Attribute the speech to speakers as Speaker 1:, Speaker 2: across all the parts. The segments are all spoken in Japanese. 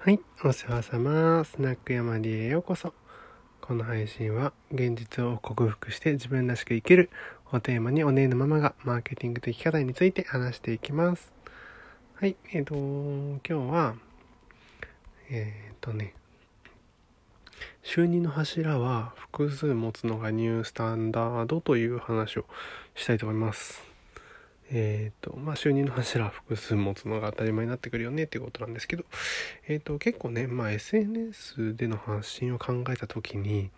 Speaker 1: はい、お世話様。スナック山里へようこそ。この配信は、現実を克服して自分らしく生きるをテーマにお姉のママがマーケティング的課題について話していきます。はい、えっ、と、今日は、えっ、とね、収入の柱は複数持つのがニュースタンダードという話をしたいと思います。えっ、と、まあ、収入の柱複数持つのが当たり前になってくるよねっていうことなんですけど、えっ、と、結構ね、まあ、SNS での発信を考えた時に、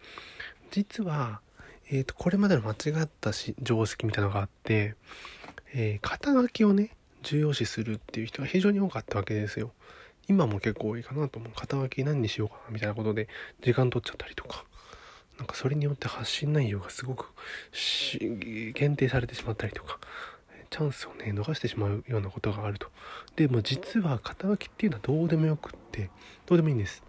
Speaker 1: 実は、えっ、と、これまでの間違ったし常識みたいなのがあって、えー肩書きをね、重要視するっていう人が非常に多かったわけですよ。今も結構多いかなと思う。肩書き何にしようかなみたいなことで時間取っちゃったりとか。なんかそれによって発信内容がすごく限定されてしまったりとか、チャンスをね、逃してしまうようなことがあると。でも実は肩書きっていうのはどうでもよくって、どうでもいいんです。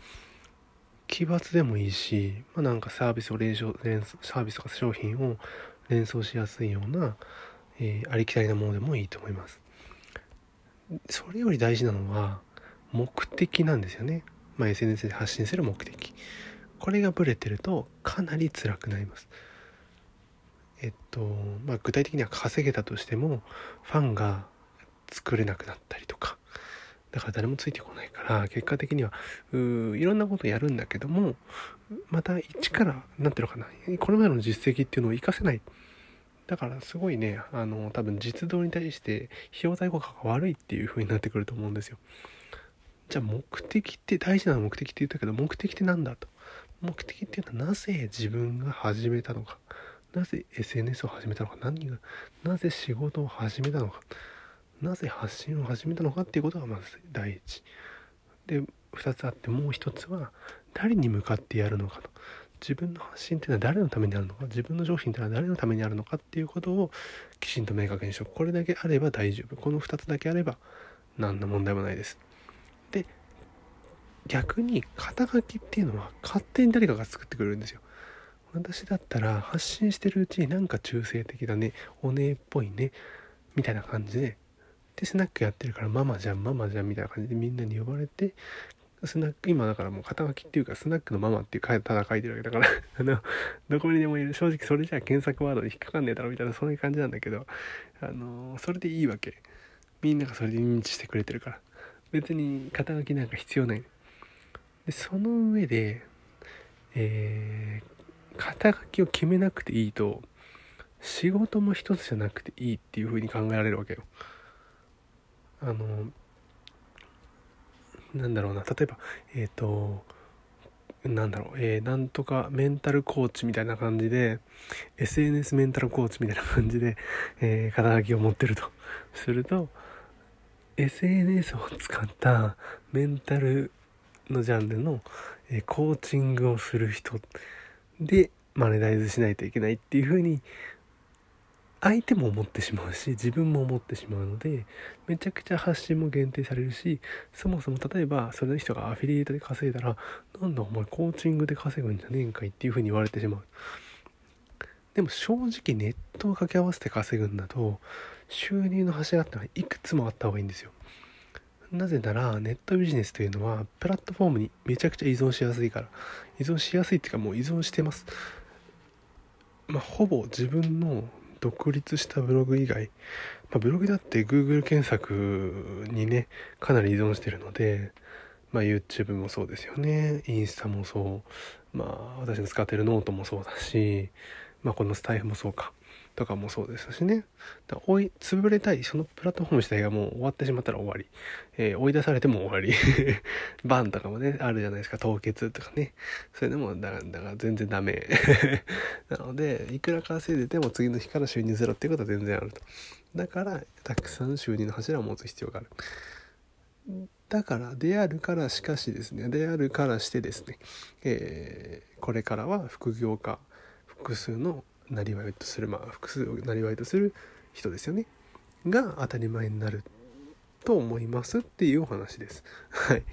Speaker 1: 奇抜でもいいし、まあ、なんかサービスを連想、連サービスとか商品を連想しやすいような、えーありきたりなものでもいいと思います。それより大事なのは、目的なんですよね。まあ、SNS で発信する目的。これがブレてるとかなり辛くなります。えっと、まあ、具体的には稼げたとしてもファンが作れなくなったりとかだから誰もついてこないから結果的にはういろんなことやるんだけどもまた一からなんていうのかなこれまでの実績っていうのを活かせない。だからすごいねあの多分実動に対して費用対効果が悪いっていう風になってくると思うんですよ。じゃあ目的って大事な目的って言ったけど目的って何だと。目的っていうのはなぜ自分が始めたのか。なぜ SNS を始めたのか？何がなぜ仕事を始めたのか？なぜ発信を始めたのかっていうことがまず第一。で2つあってもう一つは誰に向かってやるのかと。自分の発信っていうのは誰のためにあるのか？自分の商品っていうのは誰のためにあるのかっていうことをきちんと明確にしようこれだけあれば大丈夫。この2つだけあれば何の問題もないです。で逆に肩書きっていうのは勝手に誰かが作ってくれるんですよ。私だったら発信してるうちになんか中性的だねお姉っぽいねみたいな感じででスナックやってるからママじゃんママじゃんみたいな感じでみんなに呼ばれてスナック今だからもう肩書きっていうかスナックのママっていうただ書いてるわけだから あのどこにでもいる。正直それじゃあ検索ワードに引っかかんねえだろみたいなそういう感じなんだけどあのそれでいいわけ。みんながそれで認知してくれてるから。別に肩書きなんか必要ない。でその上でえー肩書きを決めなくていいと仕事も一つじゃなくていいっていう風に考えられるわけよ。あのなんだろうな。例えばえっ、となんだろう。えーなんとかメンタルコーチみたいな感じで SNS メンタルコーチみたいな感じで、えー肩書きを持ってると。すると SNS を使ったメンタルのジャンルの、えーコーチングをする人でマネタイズしないといけないっていう風に相手も思ってしまうし自分も思ってしまうのでめちゃくちゃ発信も限定されるしそもそも例えばその人がアフィリエイトで稼いだらなんだお前コーチングで稼ぐんじゃねえんかいっていう風に言われてしまう。でも正直ネットを掛け合わせて稼ぐんだと収入の柱ってのはいくつもあった方がいいんですよ。なぜならネットビジネスというのはプラットフォームにめちゃくちゃ依存しやすいから。依存しやすいっていうかもう依存してます。まあほぼ自分の独立したブログ以外、まあ、ブログだって Google 検索にねかなり依存してるのでまあ YouTube もそうですよね。インスタもそう。まあ私の使ってるノートもそうだしまあこのスタエフもそうか。とかもそうですしね。だ追い潰れたいそのプラットフォーム自体がもう終わってしまったら終わり、えー追い出されても終わり。バンとかもねあるじゃないですか。凍結とかね。それでもだだから全然ダメ。なのでいくら稼いでても次の日から収入ゼロっていうことは全然あると。だからたくさん収入の柱を持つ必要がある。だからであるからしかしですね。であるからしてですね、えーこれからは副業家複数のなりわいとするまあ複数をなりわいとする人ですよねが当たり前になると思いますっていうお話です。はい。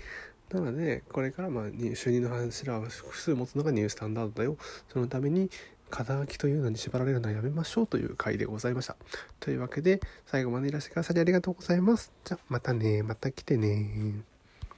Speaker 1: なのでこれからまあに収入の柱を複数持つのがニュースタンダードだよそのために肩書きというのに縛られるのはやめましょうという回でございました。というわけで最後までいらしてくださりありがとうございます。じゃあまたねまた来てね